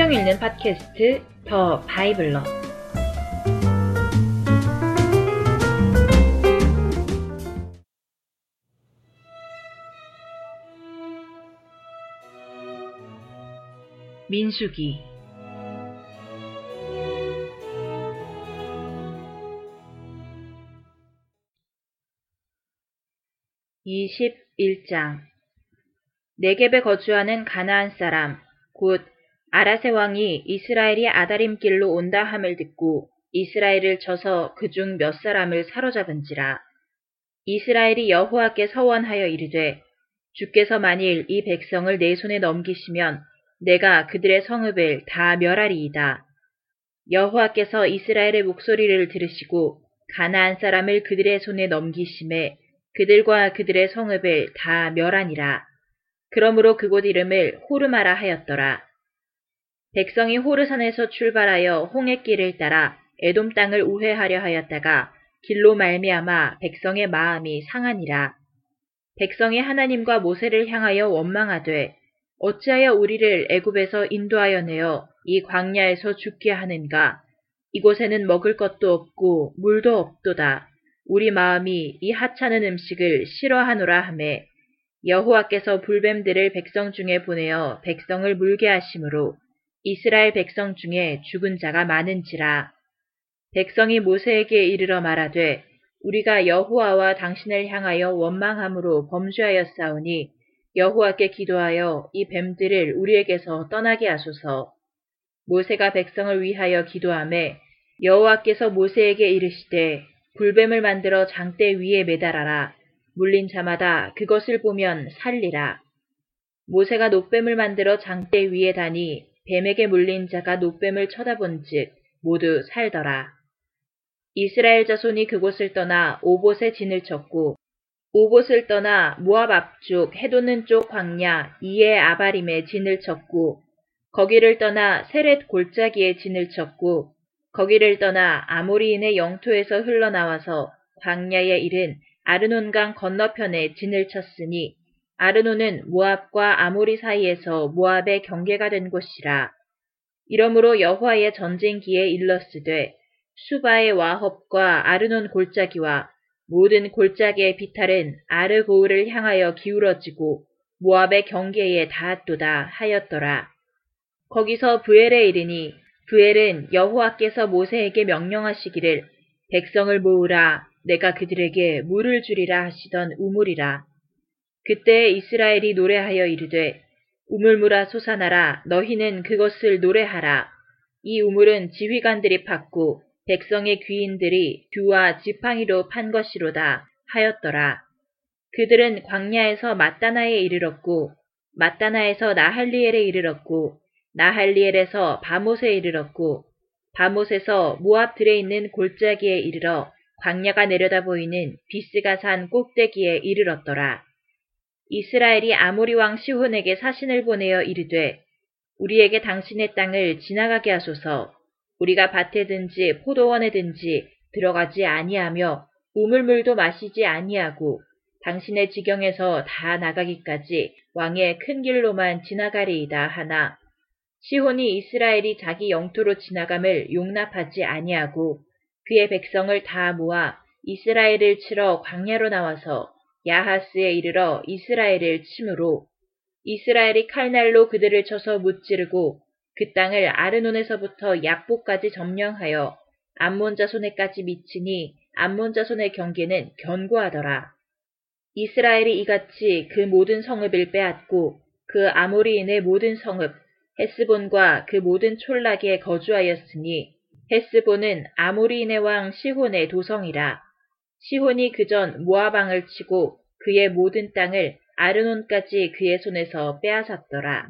성경 읽는 팟캐스트 더 바이블러. 민수기. 21장. 네겝에 거주하는 가나안 사람 곧 아라세 왕이 이스라엘이 아다림 길로 온다 함을 듣고 이스라엘을 쳐서 그 중 몇 사람을 사로잡은지라 이스라엘이 여호와께 서원하여 이르되 주께서 만일 이 백성을 내 손에 넘기시면 내가 그들의 성읍을 다 멸하리이다. 여호와께서 이스라엘의 목소리를 들으시고 가나안 사람을 그들의 손에 넘기심에 그들과 그들의 성읍을 다 멸하니라. 그러므로 그곳 이름을 호르마라 하였더라. 백성이 호르산에서 출발하여 홍해길을 따라 에돔 땅을 우회하려 하였다가 길로 말미암아 백성의 마음이 상하니라. 백성이 하나님과 모세를 향하여 원망하되 어찌하여 우리를 애굽에서 인도하여 내어 이 광야에서 죽게 하는가? 이곳에는 먹을 것도 없고 물도 없도다. 우리 마음이 이 하찮은 음식을 싫어하노라 하매 여호와께서 불뱀들을 백성 중에 보내어 백성을 물게 하심으로 이스라엘 백성 중에 죽은 자가 많은지라 백성이 모세에게 이르러 말하되 우리가 여호와와 당신을 향하여 원망함으로 범죄하였사오니 여호와께 기도하여 이 뱀들을 우리에게서 떠나게 하소서. 모세가 백성을 위하여 기도함에 여호와께서 모세에게 이르시되 불뱀을 만들어 장대 위에 매달아라. 물린 자마다 그것을 보면 살리라. 모세가 노뱀을 만들어 장대 위에 다니 뱀에게 물린 자가 노뱀을 쳐다본즉 모두 살더라. 이스라엘 자손이 그곳을 떠나 오봇에 진을 쳤고 오봇을 떠나 모압 앞쪽 해돋는 쪽 광야 이에 아바림에 진을 쳤고 거기를 떠나 세렛 골짜기에 진을 쳤고 거기를 떠나 아모리인의 영토에서 흘러나와서 광야에 이른 아르논강 건너편에 진을 쳤으니 아르논은 모압과 아모리 사이에서 모압의 경계가 된 곳이라. 이러므로 여호와의 전쟁기에 일렀으되 수바의 와헙과 아르논 골짜기와 모든 골짜기의 비탈은 아르고울을 향하여 기울어지고 모압의 경계에 닿았도다 하였더라. 거기서 부엘에 이르니 부엘은 여호와께서 모세에게 명령하시기를 백성을 모으라 내가 그들에게 물을 주리라 하시던 우물이라. 그때 이스라엘이 노래하여 이르되 우물물아 솟아나라 너희는 그것을 노래하라. 이 우물은 지휘관들이 팠고 백성의 귀인들이 듀와 지팡이로 판 것이로다 하였더라. 그들은 광야에서 마따나에 이르렀고 마따나에서 나할리엘에 이르렀고 나할리엘에서 바못에 이르렀고 바못에서 모압들에 있는 골짜기에 이르러 광야가 내려다 보이는 비스가 산 꼭대기에 이르렀더라. 이스라엘이 아모리 왕 시혼에게 사신을 보내어 이르되 우리에게 당신의 땅을 지나가게 하소서. 우리가 밭에든지 포도원에든지 들어가지 아니하며 우물물도 마시지 아니하고 당신의 지경에서 다 나가기까지 왕의 큰 길로만 지나가리이다 하나 시혼이 이스라엘이 자기 영토로 지나감을 용납하지 아니하고 그의 백성을 다 모아 이스라엘을 치러 광야로 나와서 야하스에 이르러 이스라엘을 치므로 이스라엘이 칼날로 그들을 쳐서 무찌르고 그 땅을 아르논에서부터 약보까지 점령하여 암몬 자 손에까지 미치니 암몬 자 손의 경계는 견고하더라. 이스라엘이 이같이 그 모든 성읍을 빼앗고 그 아모리인의 모든 성읍 헤스본과 그 모든 촌락에 거주하였으니 헤스본은 아모리인의 왕 시혼의 도성이라. 시혼이 그전 모아방을 치고 그의 모든 땅을 아르논까지 그의 손에서 빼앗았더라.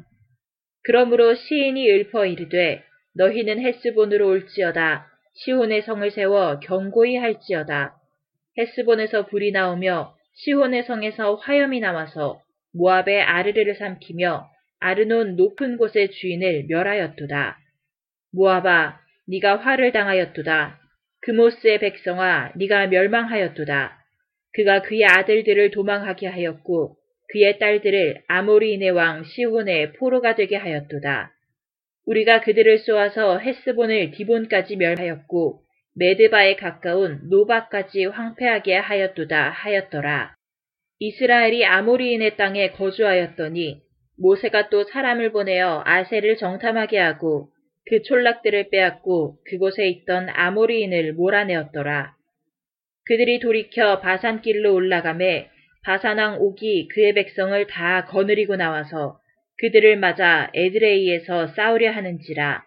그러므로 시인이 읊어 이르되 너희는 헤스본으로 올지어다. 시혼의 성을 세워 견고히 할지어다. 헤스본에서 불이 나오며 시혼의 성에서 화염이 나와서 모압의 아르르를 삼키며 아르논 높은 곳의 주인을 멸하였도다. 모압아, 네가 화를 당하였도다. 그모스의 백성아, 네가 멸망하였도다. 그가 그의 아들들을 도망하게 하였고 그의 딸들을 아모리인의 왕 시혼의 포로가 되게 하였도다. 우리가 그들을 쏘아서 헤스본을 디본까지 멸하였고 메드바에 가까운 노바까지 황폐하게 하였도다 하였더라. 이스라엘이 아모리인의 땅에 거주하였더니 모세가 또 사람을 보내어 아세를 정탐하게 하고 그 촌락들을 빼앗고 그곳에 있던 아모리인을 몰아내었더라. 그들이 돌이켜 바산길로 올라가매 바산왕 옥이 그의 백성을 다 거느리고 나와서 그들을 맞아 에드레이에서 싸우려 하는지라.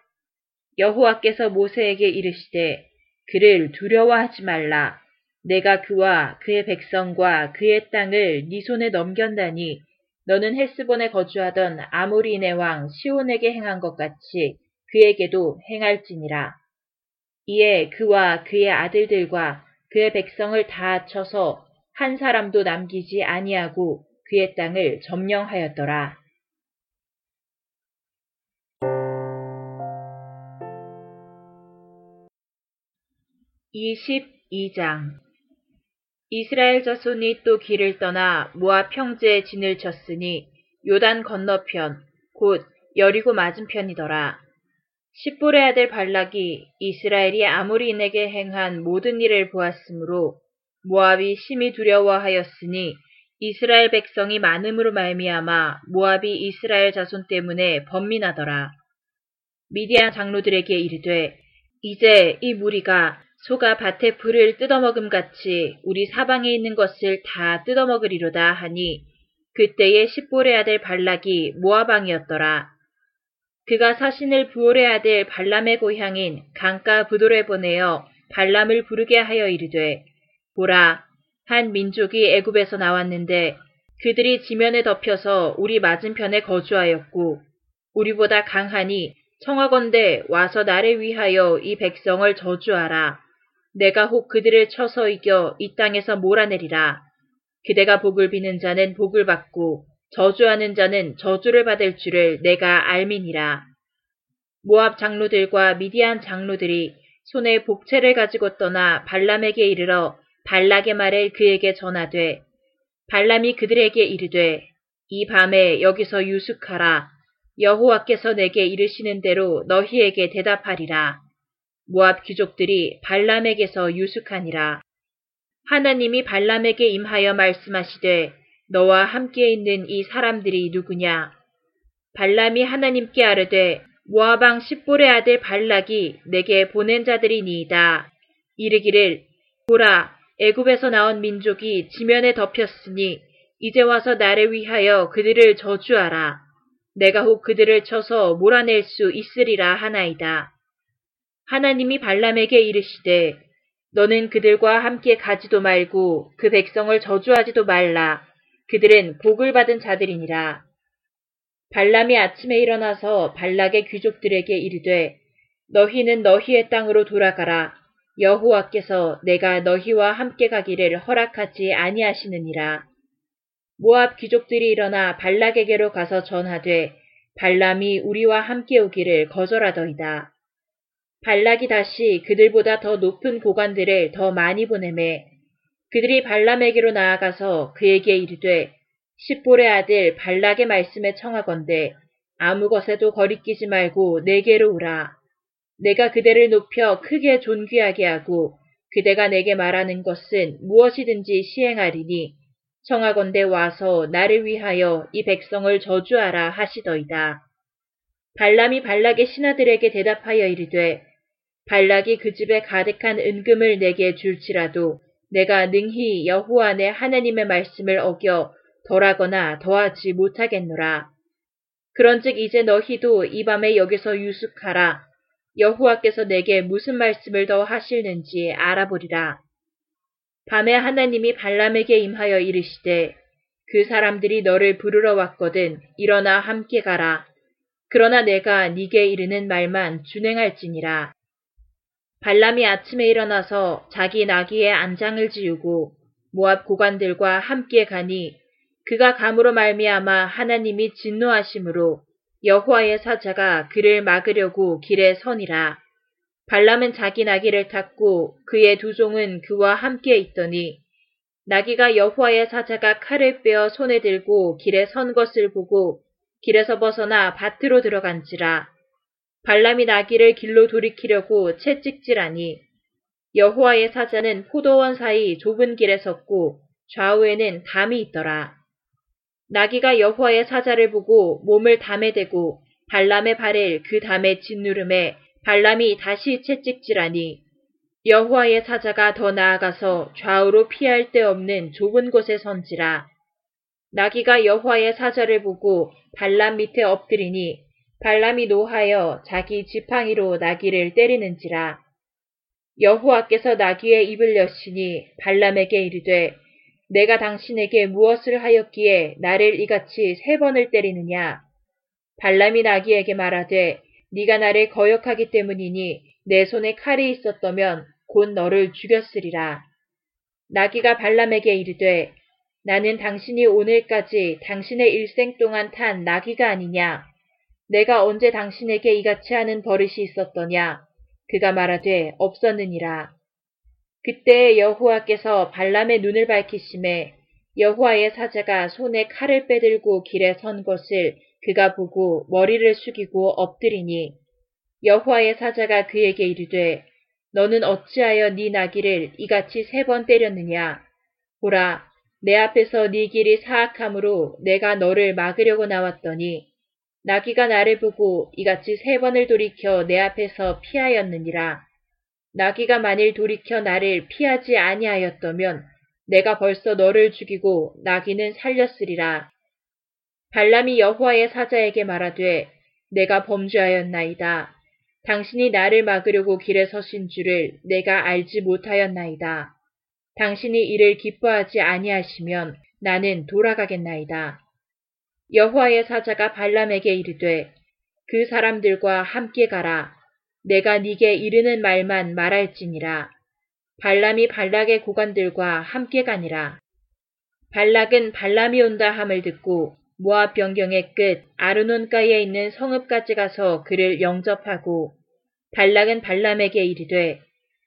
여호와께서 모세에게 이르시되 그를 두려워하지 말라. 내가 그와 그의 백성과 그의 땅을 네 손에 넘겼다니 너는 헬스본에 거주하던 아모리네 왕 시온에게 행한 것 같이 그에게도 행할지니라. 이에 그와 그의 아들들과 그의 백성을 다 쳐서 한 사람도 남기지 아니하고 그의 땅을 점령하였더라. 22장 이스라엘 자손이 또 길을 떠나 모압 평지에 진을 쳤으니 요단 건너편 곧 여리고 맞은편이더라. 십볼의 아들 발락이 이스라엘이 아무리인에게 행한 모든 일을 보았으므로 모압이 심히 두려워하였으니 이스라엘 백성이 많음으로 말미암아 모압이 이스라엘 자손 때문에 번민하더라. 미디안 장로들에게 이르되 이제 이 무리가 소가 밭에 풀을 뜯어먹음 같이 우리 사방에 있는 것을 다 뜯어먹으리로다 하니 그때에 십볼의 아들 발락이 모아방이었더라. 그가 사신을 부올의 아들 발람의 고향인 강가 부돌에 보내어 발람을 부르게 하여 이르되 보라 한 민족이 애굽에서 나왔는데 그들이 지면에 덮여서 우리 맞은편에 거주하였고 우리보다 강하니 청하건대 와서 나를 위하여 이 백성을 저주하라. 내가 혹 그들을 쳐서 이겨 이 땅에서 몰아내리라. 그대가 복을 비는 자는 복을 받고 저주하는 자는 저주를 받을 줄을 내가 알미니라. 모압 장로들과 미디안 장로들이 손에 복채를 가지고 떠나 발람에게 이르러 발락의 말을 그에게 전하되 발람이 그들에게 이르되 이 밤에 여기서 유숙하라. 여호와께서 내게 이르시는 대로 너희에게 대답하리라. 모압 귀족들이 발람에게서 유숙하니라. 하나님이 발람에게 임하여 말씀하시되 너와 함께 있는 이 사람들이 누구냐? 발람이 하나님께 아르되 모아방 십볼의 아들 발락이 내게 보낸 자들이니이다. 이르기를 보라 애굽에서 나온 민족이 지면에 덮였으니 이제 와서 나를 위하여 그들을 저주하라. 내가 혹 그들을 쳐서 몰아낼 수 있으리라 하나이다. 하나님이 발람에게 이르시되 너는 그들과 함께 가지도 말고 그 백성을 저주하지도 말라. 그들은 복을 받은 자들이니라. 발람이 아침에 일어나서 발락의 귀족들에게 이르되 너희는 너희의 땅으로 돌아가라. 여호와께서 내가 너희와 함께 가기를 허락하지 아니하시느니라. 모압 귀족들이 일어나 발락에게로 가서 전하되 발람이 우리와 함께 오기를 거절하더이다. 발락이 다시 그들보다 더 높은 고관들을 더 많이 보내매 그들이 발람에게로 나아가서 그에게 이르되 십볼의 아들 발락의 말씀에 청하건대 아무 것에도 거리끼지 말고 내게로 오라. 내가 그대를 높여 크게 존귀하게 하고 그대가 내게 말하는 것은 무엇이든지 시행하리니 청하건대 와서 나를 위하여 이 백성을 저주하라 하시더이다. 발람이 발락의 신하들에게 대답하여 이르되 발락이 그 집에 가득한 은금을 내게 줄지라도 내가 능히 여호와 내 하나님의 말씀을 어겨 덜하거나 더하지 못하겠노라. 그런즉 이제 너희도 이 밤에 여기서 유숙하라. 여호와께서 내게 무슨 말씀을 더 하실는지 알아보리라. 밤에 하나님이 발람에게 임하여 이르시되 그 사람들이 너를 부르러 왔거든 일어나 함께 가라. 그러나 내가 네게 이르는 말만 준행할지니라. 발람이 아침에 일어나서 자기 나귀의 안장을 지우고 모압 고관들과 함께 가니 그가 감으로 말미암아 하나님이 진노하심으로 여호와의 사자가 그를 막으려고 길에 선이라. 발람은 자기 나귀를 탔고 그의 두 종은 그와 함께 있더니 나귀가 여호와의 사자가 칼을 빼어 손에 들고 길에 선 것을 보고 길에서 벗어나 밭으로 들어간지라. 발람이 나귀를 길로 돌이키려고 채찍질하니 여호와의 사자는 포도원 사이 좁은 길에 섰고 좌우에는 담이 있더라. 나귀가 여호와의 사자를 보고 몸을 담에 대고 발람의 발을 그 담에 짓누름에 발람이 다시 채찍질하니 여호와의 사자가 더 나아가서 좌우로 피할 데 없는 좁은 곳에 선지라. 나귀가 여호와의 사자를 보고 발람 밑에 엎드리니 발람이 노하여 자기 지팡이로 나귀를 때리는지라. 여호와께서 나귀의 입을 여시니 발람에게 이르되 내가 당신에게 무엇을 하였기에 나를 이같이 세 번을 때리느냐. 발람이 나귀에게 말하되 네가 나를 거역하기 때문이니 내 손에 칼이 있었다면 곧 너를 죽였으리라. 나귀가 발람에게 이르되 나는 당신이 오늘까지 당신의 일생 동안 탄 나귀가 아니냐. 내가 언제 당신에게 이같이 하는 버릇이 있었더냐. 그가 말하되 없었느니라. 그때 여호와께서 발람의 눈을 밝히심에 여호와의 사자가 손에 칼을 빼들고 길에 선 것을 그가 보고 머리를 숙이고 엎드리니 여호와의 사자가 그에게 이르되 너는 어찌하여 네 나귀를 이같이 세 번 때렸느냐 보라 내 앞에서 네 길이 사악함으로 내가 너를 막으려고 나왔더니 나귀가 나를 보고 이같이 세 번을 돌이켜 내 앞에서 피하였느니라. 나귀가 만일 돌이켜 나를 피하지 아니하였더면 내가 벌써 너를 죽이고 나귀는 살렸으리라. 발람이 여호와의 사자에게 말하되 내가 범죄하였나이다. 당신이 나를 막으려고 길에 서신 줄을 내가 알지 못하였나이다. 당신이 이를 기뻐하지 아니하시면 나는 돌아가겠나이다. 여호와의 사자가 발람에게 이르되 그 사람들과 함께 가라. 내가 네게 이르는 말만 말할지니라. 발람이 발락의 고관들과 함께 가니라. 발락은 발람이 온다 함을 듣고 모압 변경의 끝 아르논가에 있는 성읍까지 가서 그를 영접하고 발락은 발람에게 이르되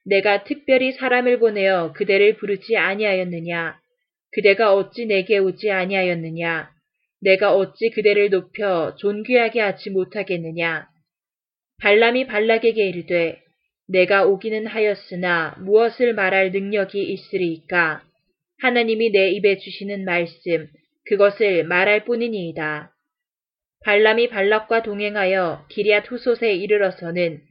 내가 특별히 사람을 보내어 그대를 부르지 아니하였느냐 그대가 어찌 내게 오지 아니하였느냐 내가 어찌 그대를 높여 존귀하게 하지 못하겠느냐. 발람이 발락에게 이르되 내가 오기는 하였으나 무엇을 말할 능력이 있으리이까. 하나님이 내 입에 주시는 말씀 그것을 말할 뿐이니이다. 발람이 발락과 동행하여 기리앗 후솥에 이르러서는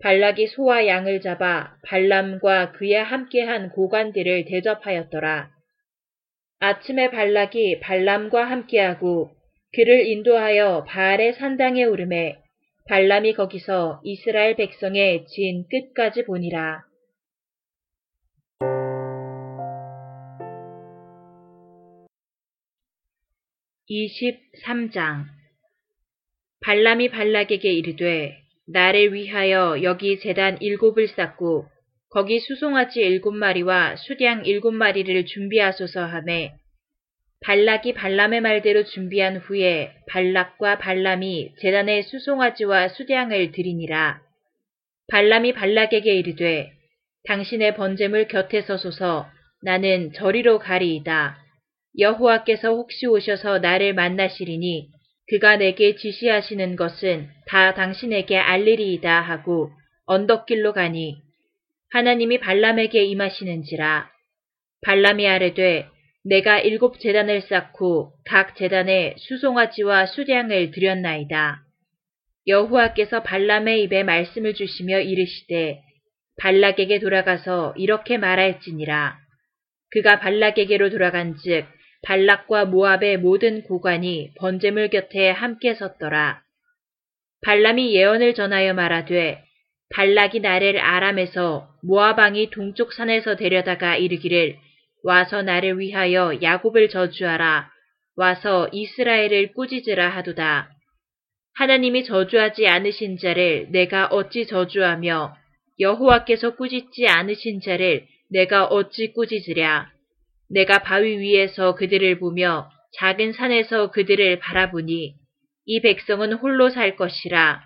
발락이 소와 양을 잡아 발람과 그에 함께한 고관들을 대접하였더라. 아침에 발락이 발람과 함께하고 그를 인도하여 바알의 산당에 오름에 발람이 거기서 이스라엘 백성의 진 끝까지 보니라. (23장) 발람이 발락에게 이르되 나를 위하여 여기 재단 일곱을 쌓고 거기 수송아지 일곱 마리와 수량 일곱 마리를 준비하소서 하매 발락이 발람의 말대로 준비한 후에 발락과 발람이 재단에 수송아지와 수량을 드리니라. 발람이 발락에게 이르되 당신의 번제물 곁에 서소서 나는 저리로 가리이다. 여호와께서 혹시 오셔서 나를 만나시리니 그가 내게 지시하시는 것은 다 당신에게 알리리이다 하고 언덕길로 가니 하나님이 발람에게 임하시는지라. 발람이 아뢰되 내가 일곱 재단을 쌓고 각 재단에 수송아지와 수량을 드렸나이다. 여호와께서 발람의 입에 말씀을 주시며 이르시되 발락에게 돌아가서 이렇게 말할지니라. 그가 발락에게로 돌아간즉 발락과 모압의 모든 고관이 번제물 곁에 함께 섰더라. 발람이 예언을 전하여 말하되 발락이 나를 아람에서 모아방이 동쪽 산에서 데려다가 이르기를 와서 나를 위하여 야곱을 저주하라. 와서 이스라엘을 꾸짖으라 하도다. 하나님이 저주하지 않으신 자를 내가 어찌 저주하며 여호와께서 꾸짖지 않으신 자를 내가 어찌 꾸짖으랴. 내가 바위 위에서 그들을 보며 작은 산에서 그들을 바라보니 이 백성은 홀로 살 것이라.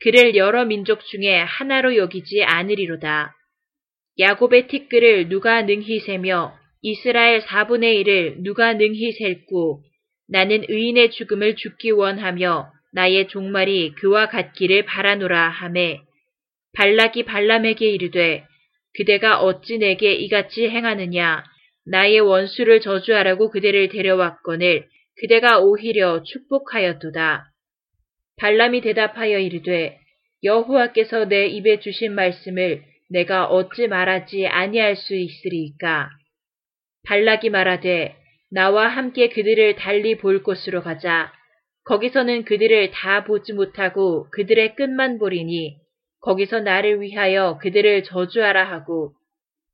그를 여러 민족 중에 하나로 여기지 않으리로다. 야곱의 티끌을 누가 능히 세며 이스라엘 4분의 1을 누가 능히 셀고 나는 의인의 죽음을 죽기 원하며 나의 종말이 그와 같기를 바라노라 하매 발락이 발람에게 이르되 그대가 어찌 내게 이같이 행하느냐 나의 원수를 저주하라고 그대를 데려왔거늘 그대가 오히려 축복하였도다. 발람이 대답하여 이르되 여호와께서 내 입에 주신 말씀을 내가 어찌 말하지 아니할 수 있으리이까. 발락이 말하되 나와 함께 그들을 달리 볼 곳으로 가자. 거기서는 그들을 다 보지 못하고 그들의 끝만 보리니 거기서 나를 위하여 그들을 저주하라 하고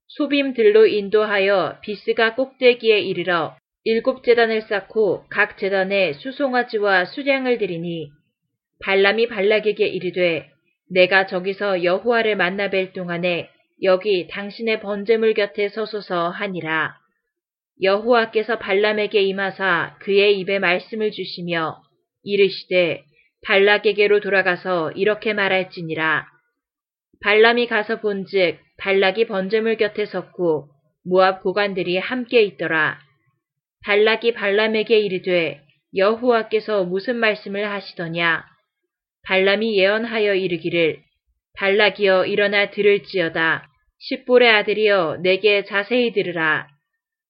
소빔들로 인도하여 비스가 꼭대기에 이르러 일곱 재단을 쌓고 각 재단에 수송아지와 수량을 드리니 발람이 발락에게 이르되 내가 저기서 여호와를 만나 뵐 동안에 여기 당신의 번제물 곁에 서소서 하니라. 여호와께서 발람에게 임하사 그의 입에 말씀을 주시며 이르시되 발락에게로 돌아가서 이렇게 말할지니라. 발람이 가서 본즉 발락이 번제물 곁에 섰고 모압 고관들이 함께 있더라. 발락이 발람에게 이르되 여호와께서 무슨 말씀을 하시더냐? 발람이 예언하여 이르기를 발락이여 일어나 들을지어다. 십볼의 아들이여 내게 자세히 들으라.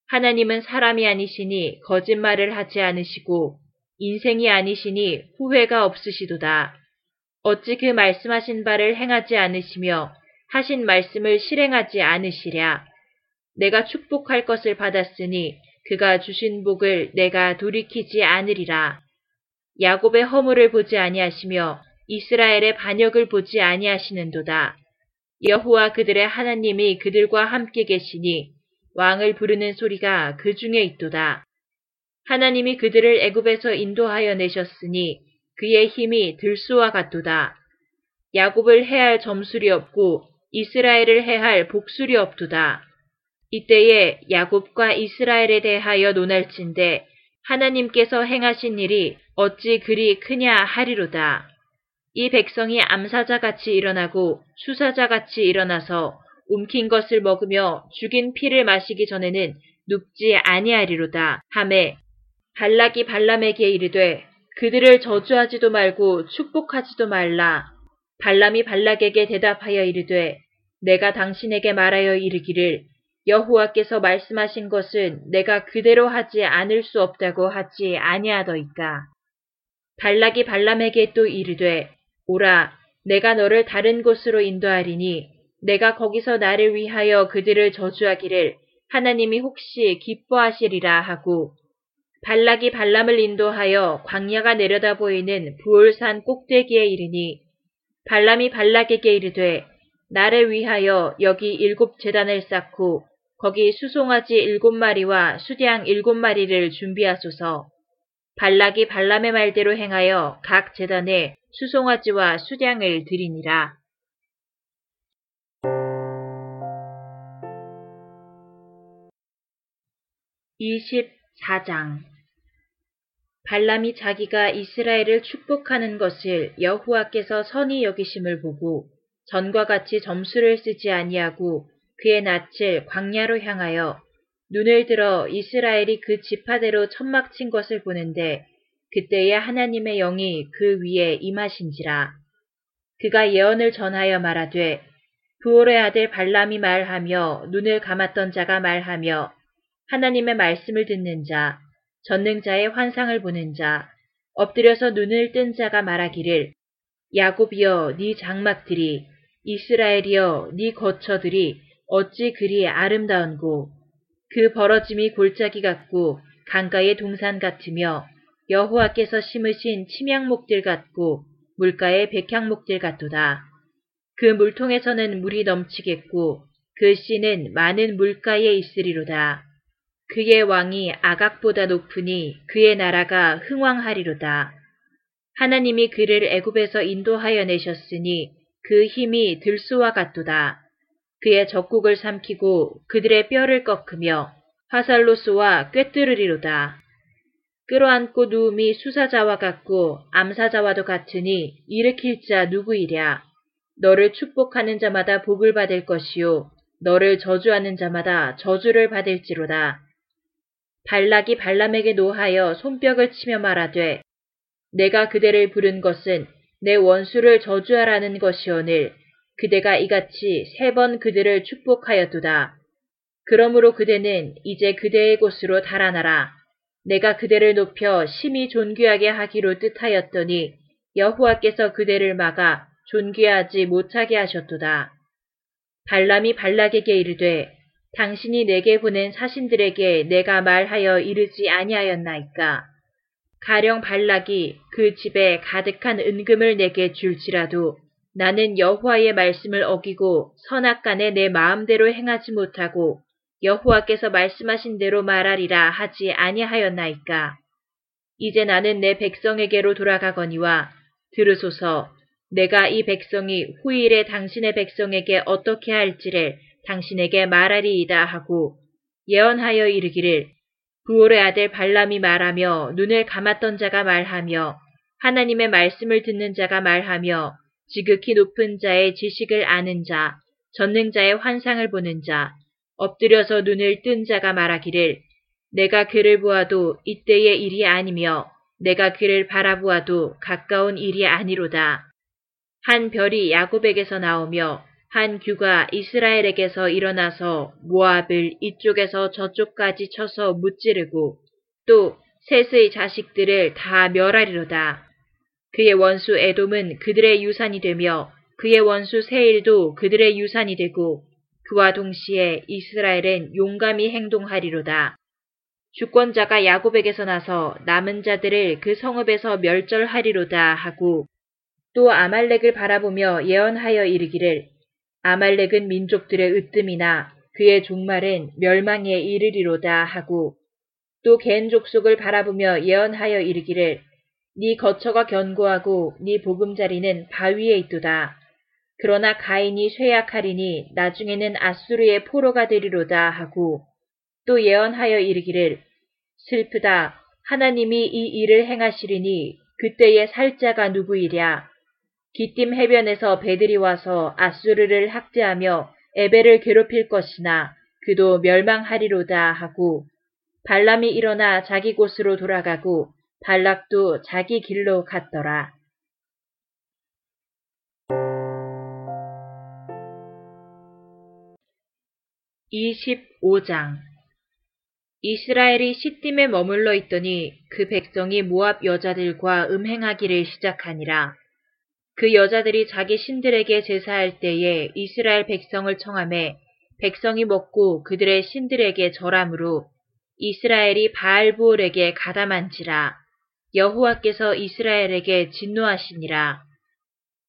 하나님은 사람이 아니시니 거짓말을 하지 않으시고 인생이 아니시니 후회가 없으시도다. 어찌 그 말씀하신 바를 행하지 않으시며 하신 말씀을 실행하지 않으시랴. 내가 축복할 것을 받았으니 그가 주신 복을 내가 돌이키지 않으리라. 야곱의 허물을 보지 아니하시며 이스라엘의 반역을 보지 아니하시는도다. 여호와 그들의 하나님이 그들과 함께 계시니 왕을 부르는 소리가 그 중에 있도다. 하나님이 그들을 애굽에서 인도하여 내셨으니 그의 힘이 들소와 같도다. 야곱을 해할 점술이 없고 이스라엘을 해할 복술이 없도다. 이때에 야곱과 이스라엘에 대하여 논할진대 하나님께서 행하신 일이 어찌 그리 크냐 하리로다. 이 백성이 암사자같이 일어나고 수사자같이 일어나서 움킨 것을 먹으며 죽인 피를 마시기 전에는 눕지 아니하리로다. 함에 발락이 발람에게 이르되 그들을 저주하지도 말고 축복하지도 말라. 발람이 발락에게 대답하여 이르되 내가 당신에게 말하여 이르기를 여호와께서 말씀하신 것은 내가 그대로 하지 않을 수 없다고 하지 아니하더이까. 발락이 발람에게 또 이르되 오라 내가 너를 다른 곳으로 인도하리니 내가 거기서 나를 위하여 그들을 저주하기를 하나님이 혹시 기뻐하시리라 하고 발락이 발람을 인도하여 광야가 내려다 보이는 부올산 꼭대기에 이르니 발람이 발락에게 이르되 나를 위하여 여기 일곱 재단을 쌓고 거기 수송아지 일곱 마리와 수량 일곱 마리를 준비하소서. 발락이 발람의 말대로 행하여 각 재단에 수송아지와 수량을 드리니라. 24장 발람이 자기가 이스라엘을 축복하는 것을 여호와께서 선히 여기심을 보고 전과 같이 점수를 쓰지 아니하고 그의 낯을 광야로 향하여 눈을 들어 이스라엘이 그 지파대로 천막 친 것을 보는데 그때에 하나님의 영이 그 위에 임하신지라. 그가 예언을 전하여 말하되 부올의 아들 발람이 말하며 눈을 감았던 자가 말하며 하나님의 말씀을 듣는 자, 전능자의 환상을 보는 자, 엎드려서 눈을 뜬 자가 말하기를 야곱이여 네 장막들이 이스라엘이여 네 거처들이 어찌 그리 아름다운고 그 벌어짐이 골짜기 같고 강가의 동산 같으며 여호와께서 심으신 침향목들 같고 물가의 백향목들 같도다. 그 물통에서는 물이 넘치겠고 그 씨는 많은 물가에 있으리로다. 그의 왕이 아각보다 높으니 그의 나라가 흥왕하리로다. 하나님이 그를 애굽에서 인도하여 내셨으니 그 힘이 들소와 같도다. 그의 적국을 삼키고 그들의 뼈를 꺾으며 화살로 쏘아 꿰뚫으리로다. 끌어안고 누움이 수사자와 같고 암사자와도 같으니 일으킬 자 누구이랴. 너를 축복하는 자마다 복을 받을 것이요. 너를 저주하는 자마다 저주를 받을지로다. 발락이 발람에게 노하여 손뼉을 치며 말하되 내가 그대를 부른 것은 내 원수를 저주하라는 것이오늘 그대가 이같이 세 번 그들을 축복하였도다. 그러므로 그대는 이제 그대의 곳으로 달아나라. 내가 그대를 높여 심히 존귀하게 하기로 뜻하였더니 여호와께서 그대를 막아 존귀하지 못하게 하셨도다. 발람이 발락에게 이르되 당신이 내게 보낸 사신들에게 내가 말하여 이르지 아니하였나이까. 가령 발락이 그 집에 가득한 은금을 내게 줄지라도 나는 여호와의 말씀을 어기고 선악간에 내 마음대로 행하지 못하고 여호와께서 말씀하신 대로 말하리라 하지 아니하였나이까. 이제 나는 내 백성에게로 돌아가거니와 들으소서 내가 이 백성이 후일에 당신의 백성에게 어떻게 할지를 당신에게 말하리이다 하고 예언하여 이르기를 부올의 아들 발람이 말하며 눈을 감았던 자가 말하며 하나님의 말씀을 듣는 자가 말하며 지극히 높은 자의 지식을 아는 자, 전능자의 환상을 보는 자, 엎드려서 눈을 뜬 자가 말하기를 내가 그를 보아도 이때의 일이 아니며 내가 그를 바라보아도 가까운 일이 아니로다. 한 별이 야곱에게서 나오며 한 규가 이스라엘에게서 일어나서 모압을 이쪽에서 저쪽까지 쳐서 무찌르고 또 셋의 자식들을 다 멸하리로다. 그의 원수 에돔은 그들의 유산이 되며 그의 원수 세일도 그들의 유산이 되고 그와 동시에 이스라엘은 용감히 행동하리로다. 주권자가 야곱에게서 나서 남은 자들을 그 성읍에서 멸절하리로다 하고 또 아말렉을 바라보며 예언하여 이르기를 아말렉은 민족들의 으뜸이나 그의 종말은 멸망에 이르리로다 하고 또 겐 족속을 바라보며 예언하여 이르기를 네 거처가 견고하고 네 보금자리는 바위에 있도다. 그러나 가인이 쇠약하리니 나중에는 아수르의 포로가 되리로다 하고 또 예언하여 이르기를 슬프다. 하나님이 이 일을 행하시리니 그때의 살자가 누구이랴. 기띔 해변에서 배들이 와서 아수르를 학대하며 에베를 괴롭힐 것이나 그도 멸망하리로다 하고 발람이 일어나 자기 곳으로 돌아가고 발락도 자기 길로 갔더라. (25장) 이스라엘이 시딤에 머물러 있더니 그 백성이 모압 여자들과 음행하기를 시작하니라. 그 여자들이 자기 신들에게 제사할 때에 이스라엘 백성을 청함해 백성이 먹고 그들의 신들에게 절함으로 이스라엘이 바알부올에게 가담한지라 여호와께서 이스라엘에게 진노하시니라.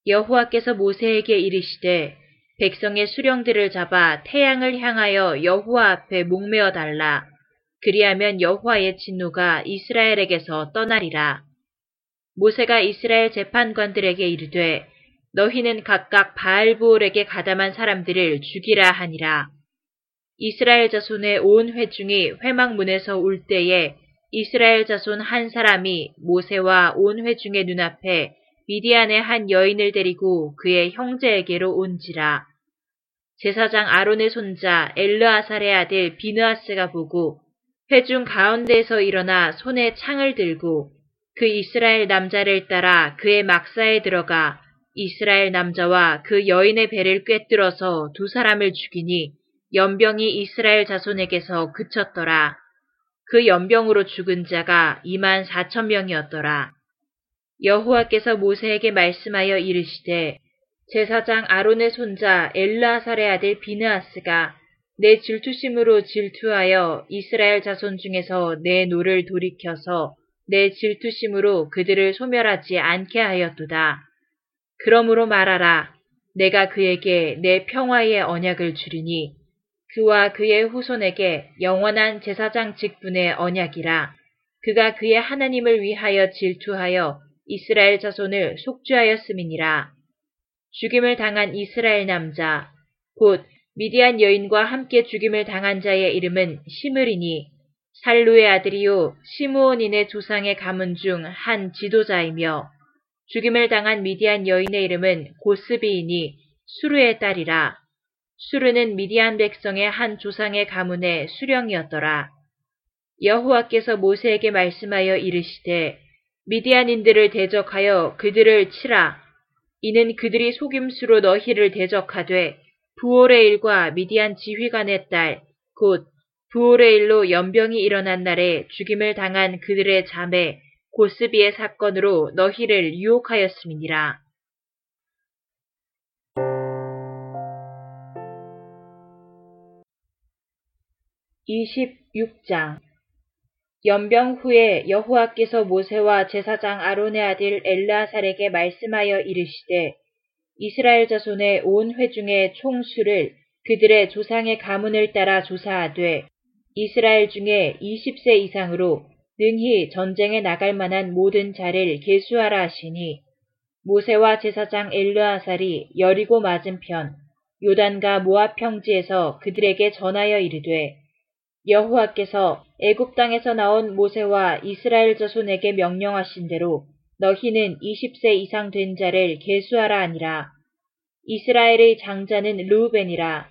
여호와께서 모세에게 이르시되 백성의 수령들을 잡아 태양을 향하여 여호와 앞에 목매어 달라. 그리하면 여호와의 진노가 이스라엘에게서 떠나리라. 모세가 이스라엘 재판관들에게 이르되 너희는 각각 바알부올에게 가담한 사람들을 죽이라 하니라. 이스라엘 자손의 온 회중이 회막문에서 울 때에 이스라엘 자손 한 사람이 모세와 온 회중의 눈앞에 미디안의 한 여인을 데리고 그의 형제에게로 온지라. 제사장 아론의 손자 엘르아살의 아들 비느아스가 보고 회중 가운데에서 일어나 손에 창을 들고 그 이스라엘 남자를 따라 그의 막사에 들어가 이스라엘 남자와 그 여인의 배를 꿰뚫어서 두 사람을 죽이니 연병이 이스라엘 자손에게서 그쳤더라. 그 연병으로 죽은 자가 2만 4천 명이었더라. 여호와께서 모세에게 말씀하여 이르시되 제사장 아론의 손자 엘라살의 아들 비느하스가 내 질투심으로 질투하여 이스라엘 자손 중에서 내 노를 돌이켜서 내 질투심으로 그들을 소멸하지 않게 하였도다. 그러므로 말하라. 내가 그에게 내 평화의 언약을 주리니 그와 그의 후손에게 영원한 제사장 직분의 언약이라. 그가 그의 하나님을 위하여 질투하여 이스라엘 자손을 속죄하였음이니라. 죽임을 당한 이스라엘 남자, 곧 미디안 여인과 함께 죽임을 당한 자의 이름은 시므리니 살루의 아들이요 시므온인의 조상의 가문 중 한 지도자이며 죽임을 당한 미디안 여인의 이름은 고스비이니 수르의 딸이라. 수르는 미디안 백성의 한 조상의 가문의 수령이었더라. 여호와께서 모세에게 말씀하여 이르시되 미디안인들을 대적하여 그들을 치라. 이는 그들이 속임수로 너희를 대적하되 부올의 일과 미디안 지휘관의 딸, 곧 부올의 일로 연병이 일어난 날에 죽임을 당한 그들의 자매 고스비의 사건으로 너희를 유혹하였음이니라. 26장. 연병 후에 여호와께서 모세와 제사장 아론의 아들 엘라살에게 말씀하여 이르시되 이스라엘 자손의 온 회중의 총수를 그들의 조상의 가문을 따라 조사하되 이스라엘 중에 20세 이상으로 능히 전쟁에 나갈 만한 모든 자를 계수하라 하시니 모세와 제사장 엘르아살이 여리고 맞은편 요단과 모압 평지에서 그들에게 전하여 이르되 여호와께서 애굽 땅에서 나온 모세와 이스라엘 자손에게 명령하신 대로 너희는 20세 이상 된 자를 계수하라 하니라. 이스라엘의 장자는 르우벤이라.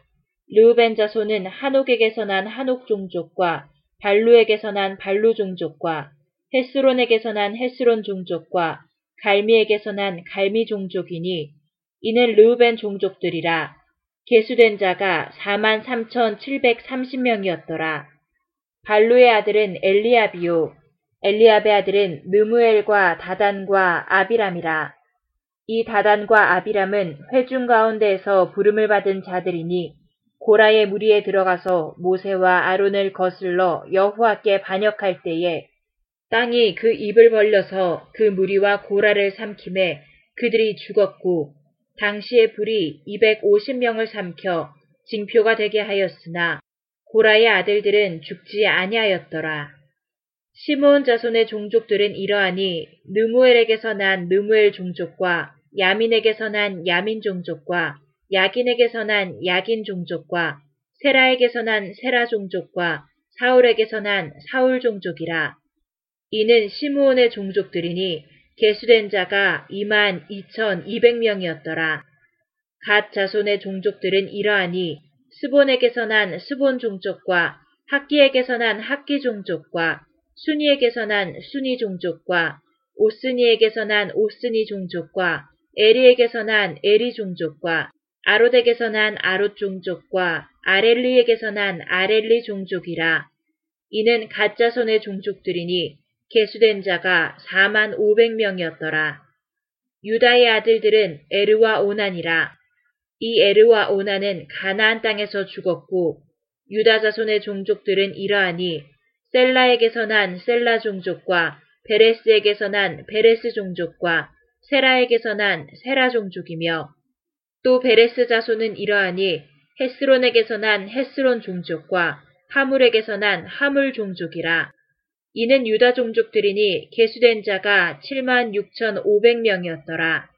르우벤 자손은 한옥에게서 난 한옥 종족과 발루에게서 난 발루 종족과 헤스론에게서 난 헤스론 종족과 갈미에게서 난 갈미 종족이니 이는 르우벤 종족들이라. 계수된 자가 4만 3,730명이었더라. 발루의 아들은 엘리아비요. 엘리압의 아들은 느무엘과 다단과 아비람이라. 이 다단과 아비람은 회중 가운데에서 부름을 받은 자들이니 고라의 무리에 들어가서 모세와 아론을 거슬러 여호와께 반역할 때에 땅이 그 입을 벌려서 그 무리와 고라를 삼킴에 그들이 죽었고 당시의 불이 250명을 삼켜 징표가 되게 하였으나 고라의 아들들은 죽지 아니하였더라. 시므온 자손의 종족들은 이러하니 느무엘에게서 난 느무엘 종족과 야민에게서 난 야민 종족과 야긴에게서 난 야긴 종족과 세라에게서 난 세라 종족과 사울에게서 난 사울 종족이라. 이는 시므온의 종족들이니 계수된 자가 2만 2,200명이었더라. 갓 자손의 종족들은 이러하니 스본에게서 난 스본 종족과 학기에게서 난 학기 종족과 수니에게서 난 수니 종족과 오스니에게서 난 오스니 종족과 에리에게서 난 에리 종족과 아롯에게서 난 아롯 종족과 아렐리에게서 난 아렐리 종족이라. 이는 갓 자손의 종족들이니 계수된 자가 4만 500명이었더라. 유다의 아들들은 에르와 오난이라. 이 에르와 오난은 가나안 땅에서 죽었고 유다 자손의 종족들은 이러하니 셀라에게서 난 셀라 종족과 베레스에게서 난 베레스 종족과 세라에게서 난 세라 종족이며 또 베레스 자손은 이러하니 헤스론에게서 난 헤스론 종족과 하물에게서 난 하물 종족이라. 이는 유다 종족들이니 계수된 자가 7만 6천 5백명이었더라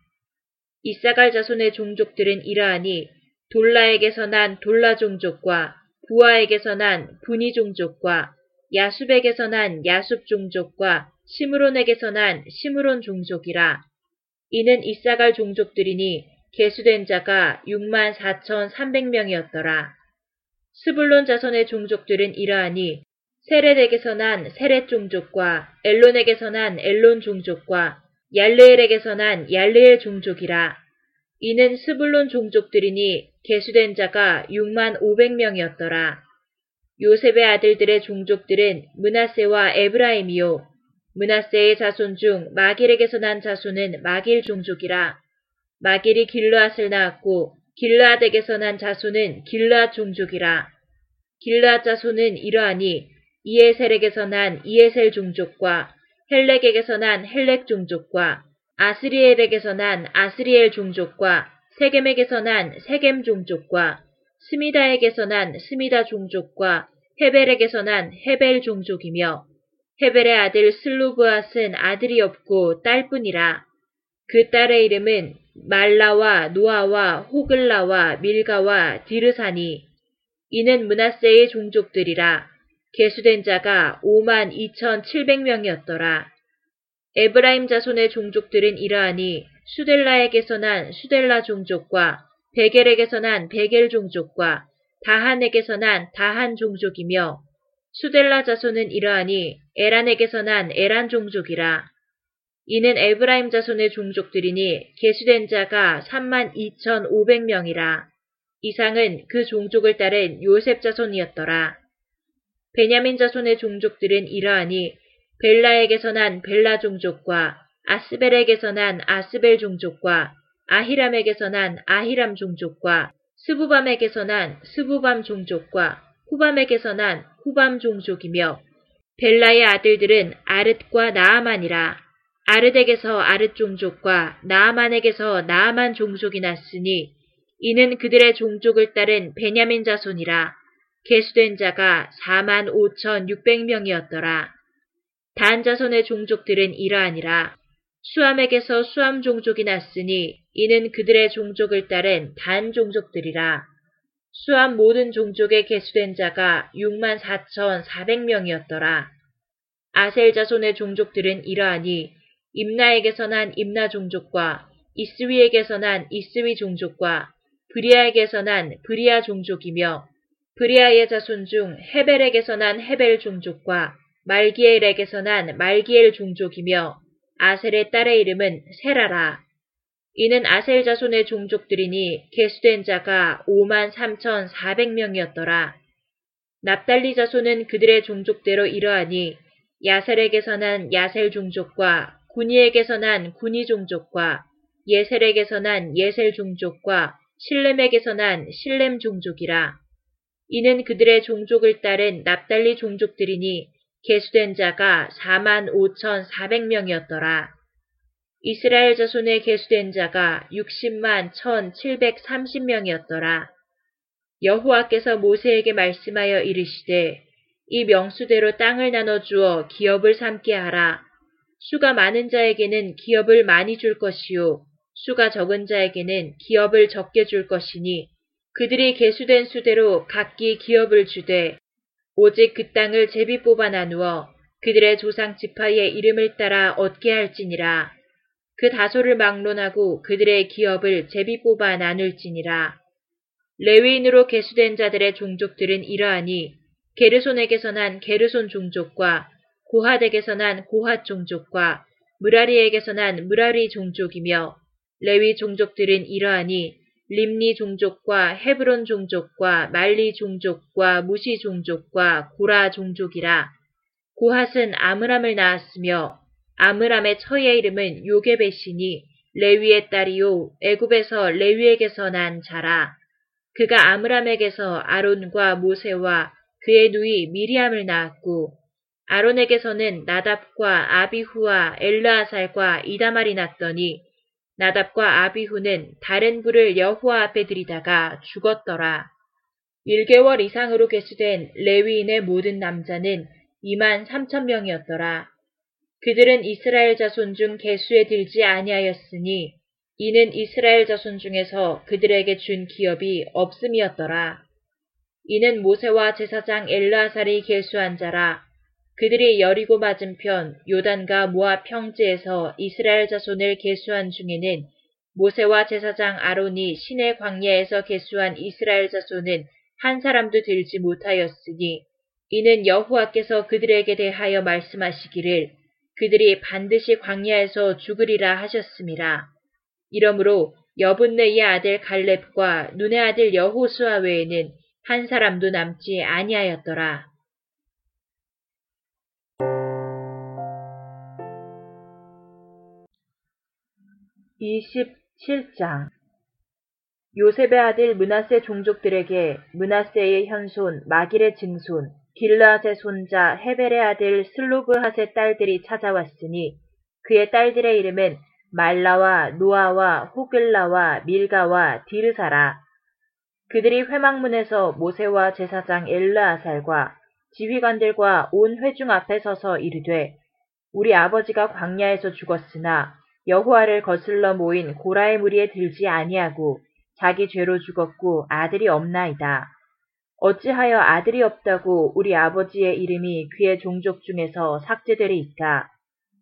이사갈 자손의 종족들은 이러하니 돌라에게서 난 돌라 종족과 부하에게서 난 분이 종족과 야숲에게서 난 야숲 종족과 시므론에게서 난 시므론 종족이라. 이는 이사갈 종족들이니 계수된 자가 6만 4천 3백명이었더라. 스불론 자손의 종족들은 이러하니 세렛에게서 난 세렛 종족과 엘론에게서 난 엘론 종족과 얄레엘에게서 난 얄레엘 종족이라. 이는 스불론 종족들이니 계수된 자가 6만 500명이었더라. 요셉의 아들들의 종족들은 문하세와 에브라임이요. 문하세의 자손 중 마길에게서 난 자손은 마길 종족이라. 마길이 길르앗을 낳았고 길르앗에게서 난 자손은 길르앗 종족이라. 길르앗 자손은 이러하니 이에셀에게서 난 이에셀 종족과 헬렉에게서 난 헬렉 종족과 아스리엘에게서 난 아스리엘 종족과 세겜에게서 난 세겜 종족과 스미다에게서 난 스미다 종족과 헤벨에게서 난 헤벨 종족이며 헤벨의 아들 슬루브앗은 아들이 없고 딸뿐이라. 그 딸의 이름은 말라와 노아와 호글라와 밀가와 디르사니 이는 문하세의 종족들이라. 계수된 자가 5만 2,700명이었더라. 에브라임 자손의 종족들은 이러하니 수델라에게서 난 수델라 종족과 베겔에게서 난 베겔 종족과 다한에게서 난 다한 종족이며 수델라 자손은 이러하니 에란에게서 난 에란 종족이라. 이는 에브라임 자손의 종족들이니 계수된 자가 3만 2,500명이라. 이상은 그 종족을 따른 요셉 자손이었더라. 베냐민 자손의 종족들은 이러하니 벨라에게서 난 벨라 종족과 아스벨에게서 난 아스벨 종족과 아히람에게서 난 아히람 종족과 스부밤에게서 난 스부밤 종족과 후밤에게서 난 후밤 종족이며 벨라의 아들들은 아르트과 나아만이라. 아르덱에서 아르 종족과 나아만에게서 나아만 종족이 났으니 이는 그들의 종족을 따른 베냐민 자손이라 개수된 자가 4만 5천 6백명이었더라. 단 자손의 종족들은 이러하니라. 수암에게서 수암 종족이 났으니 이는 그들의 종족을 따른 단 종족들이라. 수암 모든 종족에 개수된 자가 6만 4천 4백명이었더라. 아셀 자손의 종족들은 이러하니 임나에게서 난 임나 종족과 이스위에게서 난 이스위 종족과 브리아에게서 난 브리아 종족이며 브리아의 자손 중 헤벨에게서 난 헤벨 종족과 말기엘에게서 난 말기엘 종족이며 아셀의 딸의 이름은 세라라. 이는 아셀 자손의 종족들이니 개수된 자가 5만 3천 4백명이었더라. 납달리 자손은 그들의 종족대로 이러하니 야셀에게서 난 야셀 종족과 구니에게서 난 구니 종족과 예셀에게서 난 예셀 종족과 실렘에게서 난 실렘 종족이라. 이는 그들의 종족을 따른 납달리 종족들이니 개수된 자가 4만 5천 4백명이었더라. 이스라엘 자손의 개수된 자가 60만 1,730명이었더라. 여호와께서 모세에게 말씀하여 이르시되 이 명수대로 땅을 나눠주어 기업을 삼게 하라. 수가 많은 자에게는 기업을 많이 줄 것이요 수가 적은 자에게는 기업을 적게 줄 것이니 그들이 개수된 수대로 각기 기업을 주되 오직 그 땅을 제비 뽑아 나누어 그들의 조상 지파의 이름을 따라 얻게 할지니라. 그 다소를 막론하고 그들의 기업을 제비 뽑아 나눌지니라. 레위인으로 개수된 자들의 종족들은 이러하니 게르손에게서 난 게르손 종족과 고핫에게서 난 고핫 종족과 무라리에게서 난 무라리 종족이며 레위 종족들은 이러하니 림니 종족과 헤브론 종족과 말리 종족과 무시 종족과 고라 종족이라. 고핫은 아므람을 낳았으며 아므람의 처의 이름은 요게베시니 레위의 딸이요 애굽에서 레위에게서 난 자라. 그가 아므람에게서 아론과 모세와 그의 누이 미리암을 낳았고 아론에게서는 나답과 아비후와 엘르아살과 이다말이 났더니 나답과 아비후는 다른 불을 여호와 앞에 들이다가 죽었더라. 1개월 이상으로 개수된 레위인의 모든 남자는 2만 3천 명이었더라. 그들은 이스라엘 자손 중 개수에 들지 아니하였으니 이는 이스라엘 자손 중에서 그들에게 준 기업이 없음이었더라. 이는 모세와 제사장 엘라살이 개수한 자라 그들이 여리고 맞은편 요단과 모압 평지에서 이스라엘 자손을 계수한 중에는 모세와 제사장 아론이 신의 광야에서 계수한 이스라엘 자손은 한 사람도 들지 못하였으니 이는 여호와께서 그들에게 대하여 말씀하시기를 그들이 반드시 광야에서 죽으리라 하셨습니다. 이러므로 여분네의 아들 갈렙과 눈의 아들 여호수아 외에는 한 사람도 남지 아니하였더라. 27장. 요셉의 아들 문하세 종족들에게 문하세의 현손 마길의 증손 길라앗의 손자 헤벨의 아들 슬로브핫의 딸들이 찾아왔으니 그의 딸들의 이름은 말라와 노아와 호글라와 밀가와 디르사라. 그들이 회막문에서 모세와 제사장 엘르아살과 지휘관들과 온 회중 앞에 서서 이르되 우리 아버지가 광야에서 죽었으나 여호와를 거슬러 모인 고라의 무리에 들지 아니하고 자기 죄로 죽었고 아들이 없나이다. 어찌하여 아들이 없다고 우리 아버지의 이름이 그의 종족 중에서 삭제되리이까?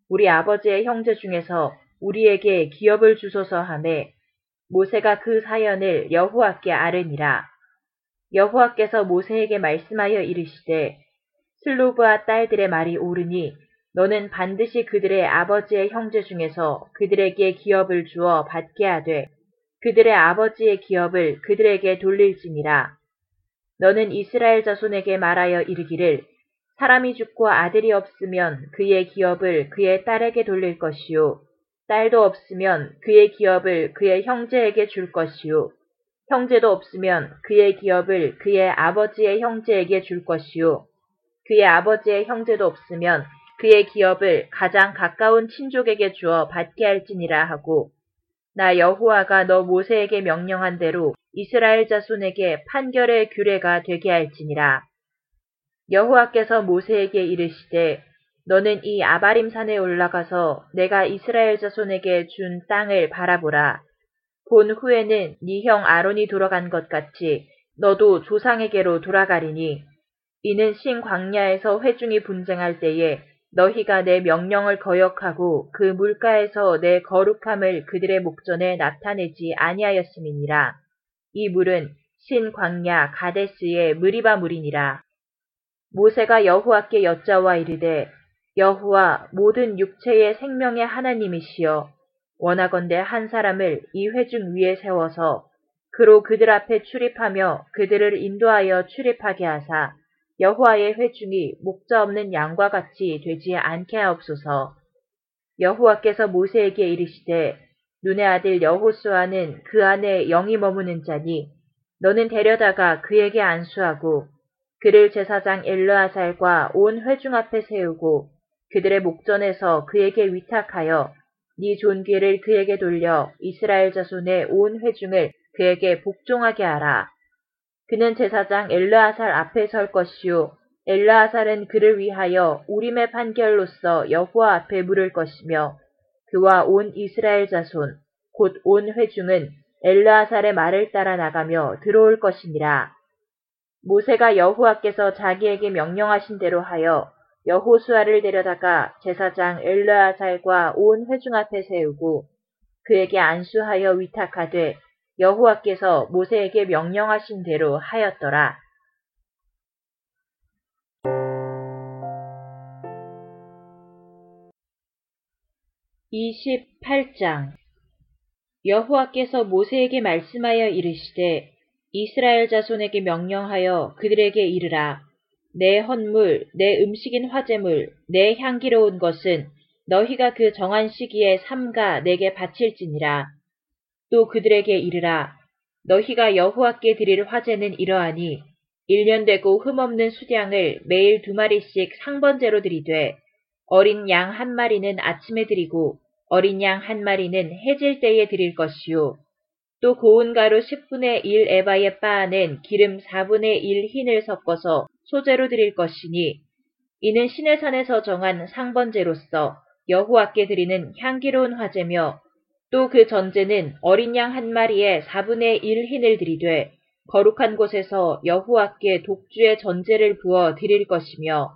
우리 아버지의 형제 중에서 우리에게 기업을 주소서 하매 모세가 그 사연을 여호와께 아뢰니라. 여호와께서 모세에게 말씀하여 이르시되 슬로브와 딸들의 말이 옳으니 너는 반드시 그들의 아버지의 형제 중에서 그들에게 기업을 주어 받게 하되 그들의 아버지의 기업을 그들에게 돌릴지니라. 너는 이스라엘 자손에게 말하여 이르기를 사람이 죽고 아들이 없으면 그의 기업을 그의 딸에게 돌릴 것이요. 딸도 없으면 그의 기업을 그의 형제에게 줄 것이요. 형제도 없으면 그의 기업을 그의 아버지의 형제에게 줄 것이요. 그의 아버지의 형제도 없으면 그의 기업을 가장 가까운 친족에게 주어 받게 할지니라 하고 나 여호와가 너 모세에게 명령한 대로 이스라엘 자손에게 판결의 규례가 되게 할지니라. 여호와께서 모세에게 이르시되 너는 이 아바림 산에 올라가서 내가 이스라엘 자손에게 준 땅을 바라보라. 본 후에는 네 형 아론이 돌아간 것 같이 너도 조상에게로 돌아가리니 이는 신 광야에서 회중이 분쟁할 때에 너희가 내 명령을 거역하고 그 물가에서 내 거룩함을 그들의 목전에 나타내지 아니하였음이니라. 이 물은 신 광야 가데스의 무리바 물이니라. 모세가 여호와께 여짜와 이르되 여호와 모든 육체의 생명의 하나님이시여 원하건대 한 사람을 이 회중 위에 세워서 그로 그들 앞에 출입하며 그들을 인도하여 출입하게 하사 여호와의 회중이 목자 없는 양과 같이 되지 않게 하옵소서. 여호와께서 모세에게 이르시되 눈의 아들 여호수아는 그 안에 영이 머무는 자니 너는 데려다가 그에게 안수하고 그를 제사장 엘르아살과 온 회중 앞에 세우고 그들의 목전에서 그에게 위탁하여 네 존귀를 그에게 돌려 이스라엘 자손의 온 회중을 그에게 복종하게 하라. 그는 제사장 엘르아살 앞에 설 것이요 엘르아살은 그를 위하여 우림의 판결로서 여호와 앞에 물을 것이며 그와 온 이스라엘 자손 곧 온 회중은 엘르아살의 말을 따라 나가며 들어올 것이니라. 모세가 여호와께서 자기에게 명령하신 대로 하여 여호수아를 데려다가 제사장 엘르아살과 온 회중 앞에 세우고 그에게 안수하여 위탁하되 여호와께서 모세에게 명령하신 대로 하였더라. 이십장 여호와께서 모세에게 말씀하여 이르시되 이스라엘 자손에게 명령하여 그들에게 이르라. 내 헌물, 내 음식인 화재물, 내 향기로운 것은 너희가 그 정한 시기에 삼가 내게 바칠지니라. 또 그들에게 이르라. 너희가 여호와께 드릴 화제는 이러하니 1년 되고 흠없는 수량을 매일 두 마리씩 상번제로 드리되 어린 양 한 마리는 아침에 드리고 어린 양 한 마리는 해질 때에 드릴 것이요. 또 고운 가루 10분의 1 에바에 빻아낸 기름 4분의 1 흰을 섞어서 소재로 드릴 것이니 이는 신의 산에서 정한 상번제로서 여호와께 드리는 향기로운 화제며 또 그 전제는 어린 양 한 마리에 4분의 1 흰을 들이되 거룩한 곳에서 여호와께 독주의 전제를 부어 드릴 것이며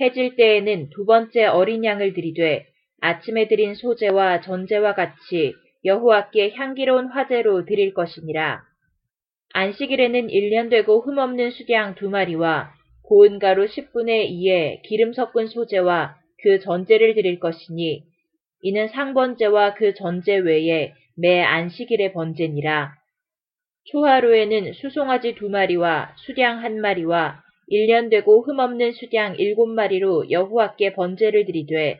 해질 때에는 두 번째 어린 양을 들이되 아침에 드린 소제와 전제와 같이 여호와께 향기로운 화제로 드릴 것이니라. 안식일에는 1년 되고 흠없는 수량 두 마리와 고운 가루 10분의 2에 기름 섞은 소제와 그 전제를 드릴 것이니 이는 상번제와 그 전제 외에 매 안식일의 번제니라. 초하루에는 수송아지 두 마리와 수량 한 마리와 1년 되고 흠없는 수량 일곱 마리로 여호와께 번제를 드리되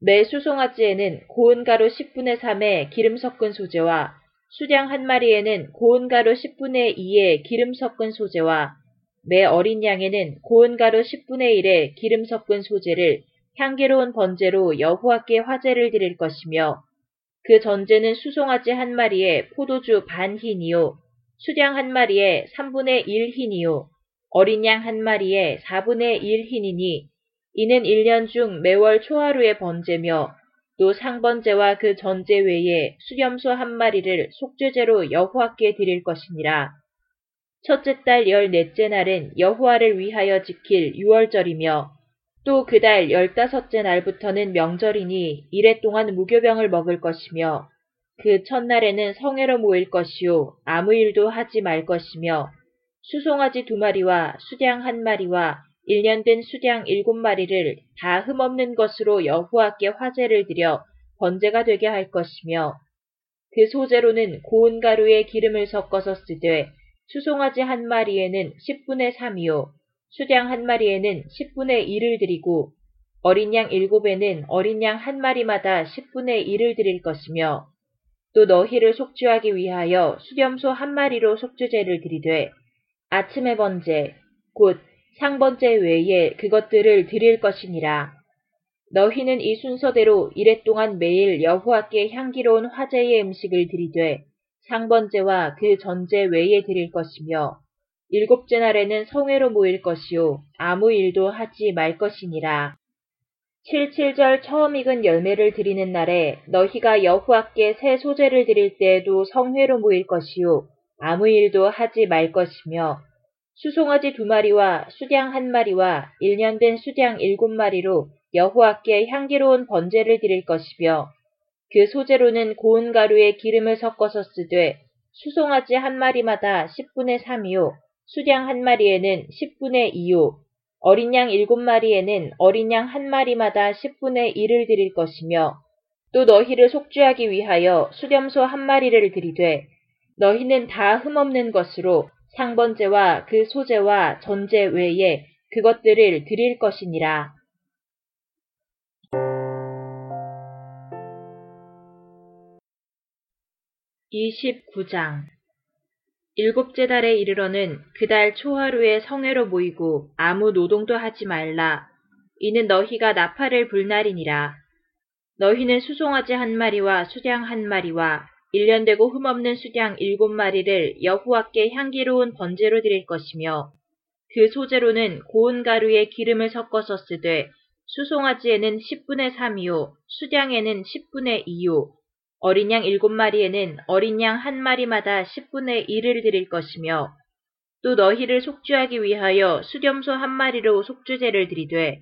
매 수송아지에는 고운 가루 10분의 3에 기름 섞은 소재와 수량 한 마리에는 고운 가루 10분의 2에 기름 섞은 소재와 매 어린 양에는 고운 가루 10분의 1에 기름 섞은 소재를 향기로운 번제로 여호와께 화제를 드릴 것이며 그 전제는 수송아지 한 마리에 포도주 반 흰이요 수량 한 마리에 3분의 1 흰이요 어린 양 한 마리에 4분의 1 흰이니 이는 1년 중 매월 초하루의 번제며 또 상번제와 그 전제 외에 수염소 한 마리를 속죄제로 여호와께 드릴 것이니라. 첫째 달 열넷째 날은 여호와를 위하여 지킬 유월절이며 또 그달 열다섯째 날부터는 명절이니 이래 동안 무교병을 먹을 것이며 그 첫날에는 성회로 모일 것이요 아무 일도 하지 말 것이며 수송아지 두 마리와 수량 한 마리와 1년 된 수량 7마리를 다 흠없는 것으로 여호와께 화제를 드려 번제가 되게 할 것이며 그 소재로는 고운 가루에 기름을 섞어서 쓰되 수송아지 한 마리에는 10분의 3이요 수량 한 마리에는 10분의 1을 드리고 어린 양 일곱에는 어린 양 한 마리마다 10분의 1을 드릴 것이며 또 너희를 속죄하기 위하여 수렴소 한 마리로 속죄제를 드리되 아침의 번제 곧 상번제 외에 그것들을 드릴 것이니라. 너희는 이 순서대로 이래 동안 매일 여호와께 향기로운 화제의 음식을 드리되 상번제와 그 전제 외에 드릴 것이며 일곱째 날에는 성회로 모일 것이요. 아무 일도 하지 말 것이니라. 칠칠절 처음 익은 열매를 드리는 날에 너희가 여호와께 새 소재를 드릴 때에도 성회로 모일 것이요. 아무 일도 하지 말 것이며 수송아지 두 마리와 수량 한 마리와 1년 된 수량 일곱 마리로 여호와께 향기로운 번제를 드릴 것이며 그 소재로는 고운 가루에 기름을 섞어서 쓰되 수송아지 한 마리마다 10분의 3이요 수량 한 마리에는 10분의 2요 어린 양 일곱 마리에는 어린 양 한 마리마다 10분의 1을 드릴 것이며 또 너희를 속죄하기 위하여 수렴소 한 마리를 드리되 너희는 다 흠없는 것으로 상번제와 그 소제와 전제 외에 그것들을 드릴 것이니라. 29장 일곱째 달에 이르러는 그달 초하루에 성회로 모이고 아무 노동도 하지 말라. 이는 너희가 나팔을 불 날이니라. 너희는 수송아지 한 마리와 수량 한 마리와 일년 되고 흠없는 수량 일곱 마리를 여호와께 향기로운 번제로 드릴 것이며 그 소재로는 고운 가루에 기름을 섞어서 쓰되 수송아지에는 10분의 3이요 수량에는 10분의 2요 어린 양 일곱 마리에는 어린 양 한 마리마다 10분의 1을 드릴 것이며 또 너희를 속죄하기 위하여 수렴소 한 마리로 속죄제를 드리되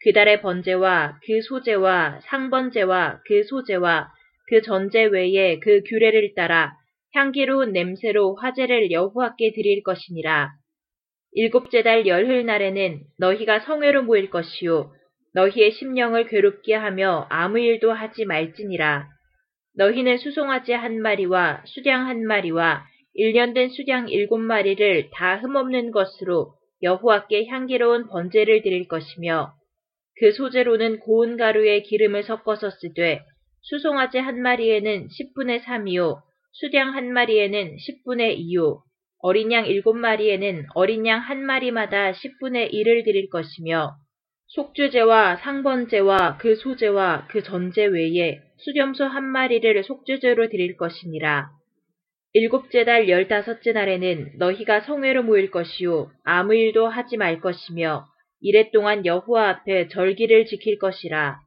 그 달의 번제와 그 소제와 상번제와 그 소제와 그 전제 외에 그 규례를 따라 향기로운 냄새로 화제를 여호와께 드릴 것이니라. 일곱째 달 열흘 날에는 너희가 성회로 모일 것이요 너희의 심령을 괴롭게 하며 아무 일도 하지 말지니라. 너희는 수송아지 한 마리와 수량 한 마리와 일년 된 수량 일곱 마리를 다 흠없는 것으로 여호와께 향기로운 번제를 드릴 것이며 그 소재로는 고운 가루에 기름을 섞어서 쓰되 수송아지 한 마리에는 10분의 3이요 수량 한 마리에는 10분의 2요 어린 양 일곱 마리에는 어린 양 한 마리마다 10분의 1을 드릴 것이며 속죄제와 상번제와 그 소제와 그 전제 외에 수렴소 한 마리를 속죄제로 드릴 것이니라. 일곱째 달 열다섯째 날에는 너희가 성회로 모일 것이요 아무 일도 하지 말 것이며 이래 동안 여호와 앞에 절기를 지킬 것이라.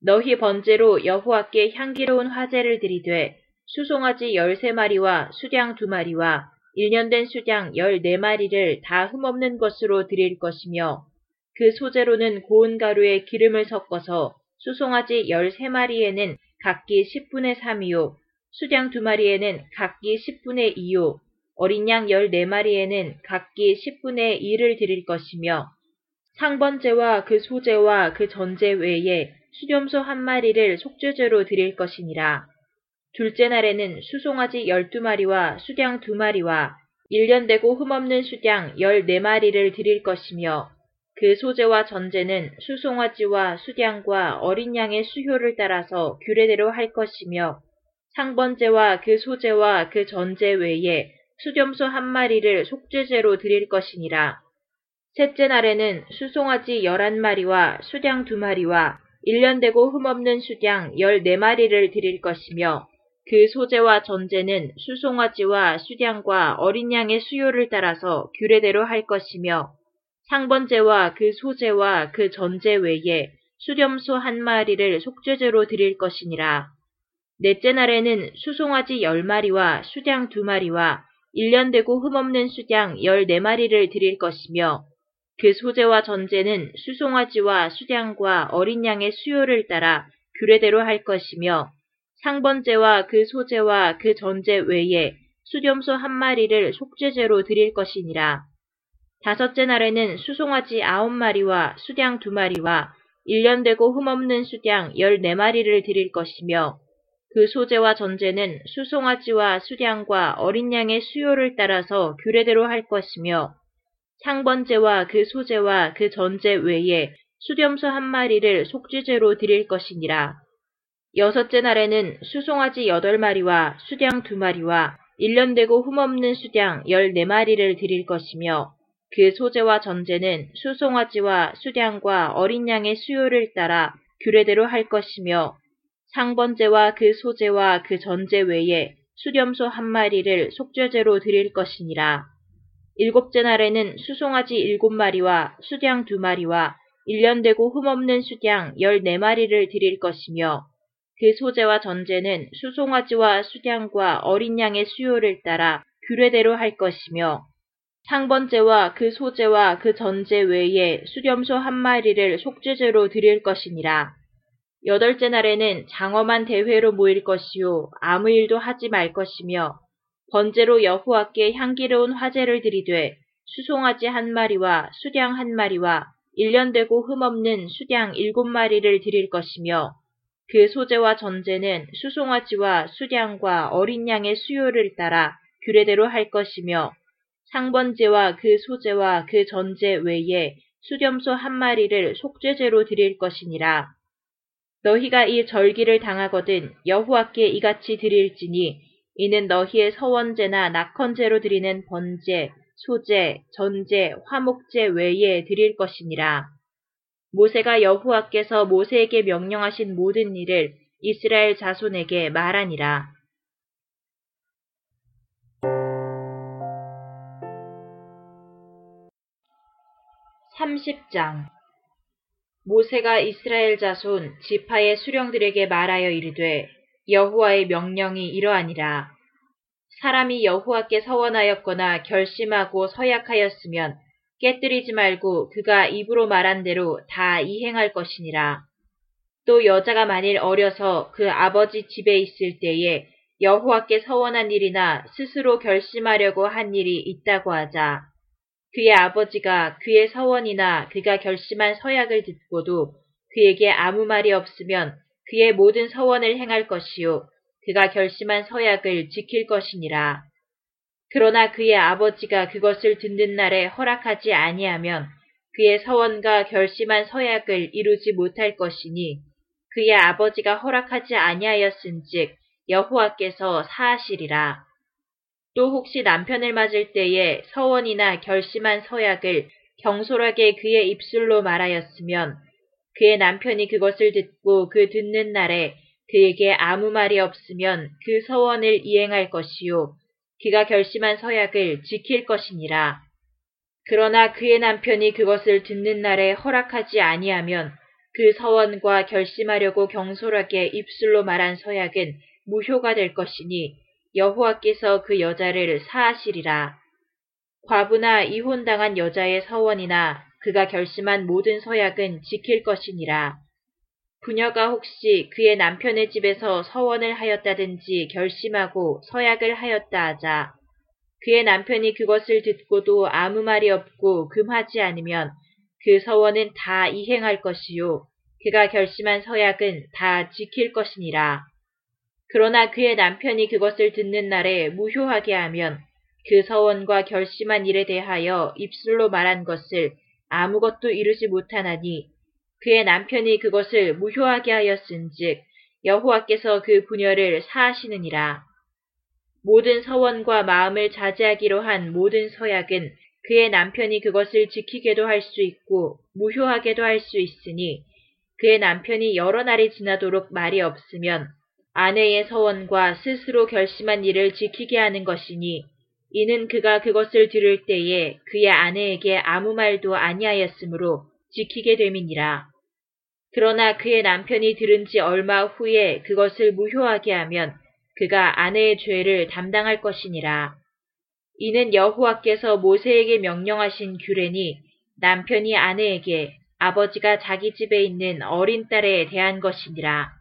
너희 번제로 여호와께 향기로운 화제를 드리되 수송아지 열세 마리와 수량 두 마리와 일년 된 수량 열네 마리를 다 흠없는 것으로 드릴 것이며 그 소재로는 고운 가루에 기름을 섞어서 수송아지 열세 마리에는 각기 10분의 3이요 수량 두 마리에는 각기 10분의 2요 어린 양 열네 마리에는 각기 10분의 1을 드릴 것이며 상번제와 그 소제와 그 전제 외에 수렴소 한 마리를 속죄제로 드릴 것이니라. 둘째 날에는 수송아지 열두 마리와 수량 두 마리와 일년 되고 흠없는 수량 열네 마리를 드릴 것이며 그 소재와 전제는 수송아지와 수량과 어린 양의 수효를 따라서 규례대로 할 것이며 상번제와 그 소재와 그 전제 외에 수렴소 한 마리를 속죄제로 드릴 것이니라. 셋째 날에는 수송아지 열한 마리와 수량 두 마리와 일년 되고 흠없는 수량 열네 마리를 드릴 것이며 그 소재와 전제는 수송아지와 수량과 어린 양의 수요를 따라서 규례대로 할 것이며 상번제와 그 소제와 그 전제 외에 수렴소 한 마리를 속죄제로 드릴 것이니라. 넷째 날에는 수송아지 열 마리와 수량 두 마리와 일년 되고 흠없는 수량 열네 마리를 드릴 것이며 그 소재와 전제는 수송아지와 수량과 어린 양의 수요를 따라 규례대로 할 것이며 상번제와 그 소재와 그 전제 외에 수렴소 한 마리를 속죄제로 드릴 것이니라. 다섯째 날에는 수송아지 아홉 마리와 수량 두 마리와 일년 되고 흠없는 수량 열네 마리를 드릴 것이며 그 소재와 전제는 수송아지와 수량과 어린 양의 수요를 따라서 규례대로 할 것이며 상번제와 그 소재와 그 전제 외에 수렴소 한 마리를 속죄제로 드릴 것이니라. 여섯째 날에는 수송아지 여덟 마리와 수량 두 마리와 일년 되고 흠없는 수량 열네 마리를 드릴 것이며 그 소재와 전제는 수송아지와 수량과 어린 양의 수요를 따라 규례대로 할 것이며 상번제와 그 소재와 그 전제 외에 수렴소 한 마리를 속죄제로 드릴 것이니라. 일곱째 날에는 수송아지 일곱 마리와 수량 두 마리와 일년되고 흠없는 수량 열네 마리를 드릴 것이며 그 소재와 전제는 수송아지와 수량과 어린 양의 수요를 따라 규례대로 할 것이며 상번제와 그 소재와 그 전제 외에 수렴소 한 마리를 속죄제로 드릴 것이니라. 여덟째 날에는 장엄한 대회로 모일 것이요 아무 일도 하지 말 것이며 번제로 여호와께 향기로운 화제를 드리되 수송아지 한 마리와 수량 한 마리와 일년 되고 흠없는 수량 일곱 마리를 드릴 것이며 그 소재와 전제는 수송아지와 수량과 어린 양의 수요를 따라 규례대로 할 것이며 상번제와 그 소재와 그 전제 외에 수렴소 한 마리를 속죄제로 드릴 것이니라. 너희가 이 절기를 당하거든 여호와께 이같이 드릴지니 이는 너희의 서원제나 낙헌제로 드리는 번제, 소제, 전제, 화목제 외에 드릴 것이니라. 모세가 여호와께서 모세에게 명령하신 모든 일을 이스라엘 자손에게 말하니라. 3 0장 모세가 이스라엘 자손 지파의 수령들에게 말하여 이르되 여호와의 명령이 이러하니라. 사람이 여호와께 서원하였거나 결심하고 서약하였으면 깨뜨리지 말고 그가 입으로 말한 대로 다 이행할 것이니라. 또 여자가 만일 어려서 그 아버지 집에 있을 때에 여호와께 서원한 일이나 스스로 결심하려고 한 일이 있다고 하자. 그의 아버지가 그의 서원이나 그가 결심한 서약을 듣고도 그에게 아무 말이 없으면 그의 모든 서원을 행할 것이요 그가 결심한 서약을 지킬 것이니라. 그러나 그의 아버지가 그것을 듣는 날에 허락하지 아니하면 그의 서원과 결심한 서약을 이루지 못할 것이니 그의 아버지가 허락하지 아니하였은즉 여호와께서 사하시리라. 또 혹시 남편을 맞을 때에 서원이나 결심한 서약을 경솔하게 그의 입술로 말하였으면 그의 남편이 그것을 듣고 그 듣는 날에 그에게 아무 말이 없으면 그 서원을 이행할 것이요 그가 결심한 서약을 지킬 것이니라. 그러나 그의 남편이 그것을 듣는 날에 허락하지 아니하면 그 서원과 결심하려고 경솔하게 입술로 말한 서약은 무효가 될 것이니 여호와께서 그 여자를 사하시리라. 과부나 이혼당한 여자의 서원이나 그가 결심한 모든 서약은 지킬 것이니라. 부녀가 혹시 그의 남편의 집에서 서원을 하였다든지 결심하고 서약을 하였다 하자 그의 남편이 그것을 듣고도 아무 말이 없고 금하지 않으면 그 서원은 다 이행할 것이요 그가 결심한 서약은 다 지킬 것이니라. 그러나 그의 남편이 그것을 듣는 날에 무효하게 하면 그 서원과 결심한 일에 대하여 입술로 말한 것을 아무것도 이루지 못하나니 그의 남편이 그것을 무효하게 하였은즉 여호와께서 그 부녀를 사하시느니라. 모든 서원과 마음을 자제하기로 한 모든 서약은 그의 남편이 그것을 지키게도 할 수 있고 무효하게도 할 수 있으니 그의 남편이 여러 날이 지나도록 말이 없으면 아내의 서원과 스스로 결심한 일을 지키게 하는 것이니 이는 그가 그것을 들을 때에 그의 아내에게 아무 말도 아니하였으므로 지키게 됨이니라. 그러나 그의 남편이 들은 지 얼마 후에 그것을 무효하게 하면 그가 아내의 죄를 담당할 것이니라. 이는 여호와께서 모세에게 명령하신 규례니 남편이 아내에게 아버지가 자기 집에 있는 어린 딸에 대한 것이니라.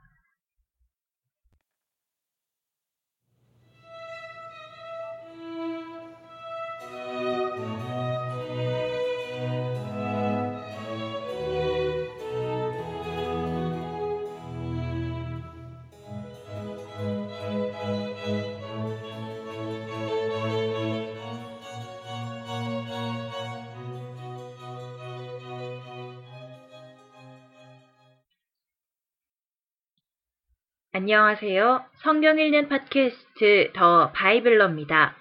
안녕하세요. 성경 읽는 팟캐스트 더 바이블러입니다.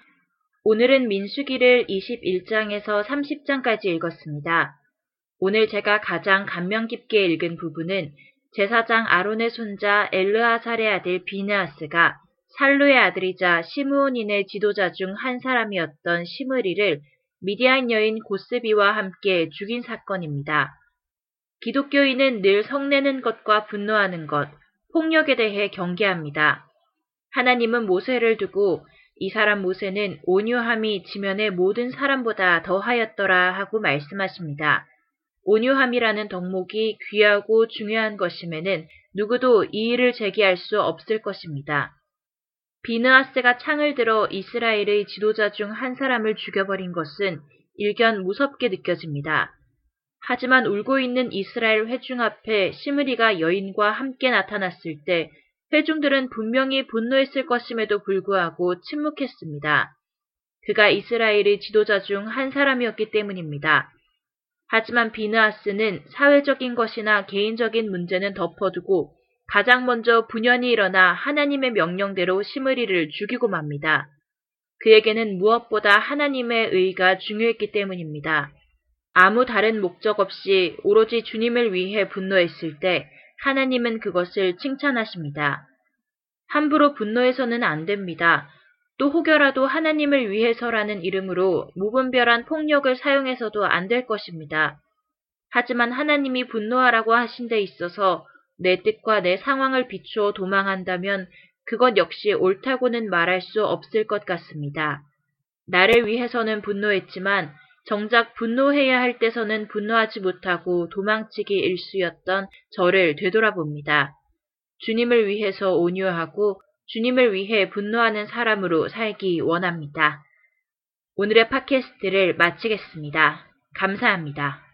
오늘은 민수기를 21장에서 30장까지 읽었습니다. 오늘 제가 가장 감명 깊게 읽은 부분은 제사장 아론의 손자 엘르아살의 아들 비느아스가 살루의 아들이자 시므온인의 지도자 중 한 사람이었던 시므리를 미디안 여인 고스비와 함께 죽인 사건입니다. 기독교인은 늘 성내는 것과 분노하는 것, 폭력에 대해 경계합니다. 하나님은 모세를 두고 이 사람 모세는 온유함이 지면의 모든 사람보다 더하였더라 하고 말씀하십니다. 온유함이라는 덕목이 귀하고 중요한 것임에는 누구도 이 일을 제기할 수 없을 것입니다. 비느아스가 창을 들어 이스라엘의 지도자 중 한 사람을 죽여버린 것은 일견 무섭게 느껴집니다. 하지만 울고 있는 이스라엘 회중 앞에 시므리가 여인과 함께 나타났을 때 회중들은 분명히 분노했을 것임에도 불구하고 침묵했습니다. 그가 이스라엘의 지도자 중 한 사람이었기 때문입니다. 하지만 비느아스는 사회적인 것이나 개인적인 문제는 덮어두고 가장 먼저 분연이 일어나 하나님의 명령대로 시므리를 죽이고 맙니다. 그에게는 무엇보다 하나님의 의가 중요했기 때문입니다. 아무 다른 목적 없이 오로지 주님을 위해 분노했을 때 하나님은 그것을 칭찬하십니다. 함부로 분노해서는 안 됩니다. 또 혹여라도 하나님을 위해서라는 이름으로 무분별한 폭력을 사용해서도 안 될 것입니다. 하지만 하나님이 분노하라고 하신 데 있어서 내 뜻과 내 상황을 비추어 도망한다면 그것 역시 옳다고는 말할 수 없을 것 같습니다. 나를 위해서는 분노했지만 정작 분노해야 할 때서는 분노하지 못하고 도망치기 일수였던 저를 되돌아봅니다. 주님을 위해서 온유하고 주님을 위해 분노하는 사람으로 살기 원합니다. 오늘의 팟캐스트를 마치겠습니다. 감사합니다.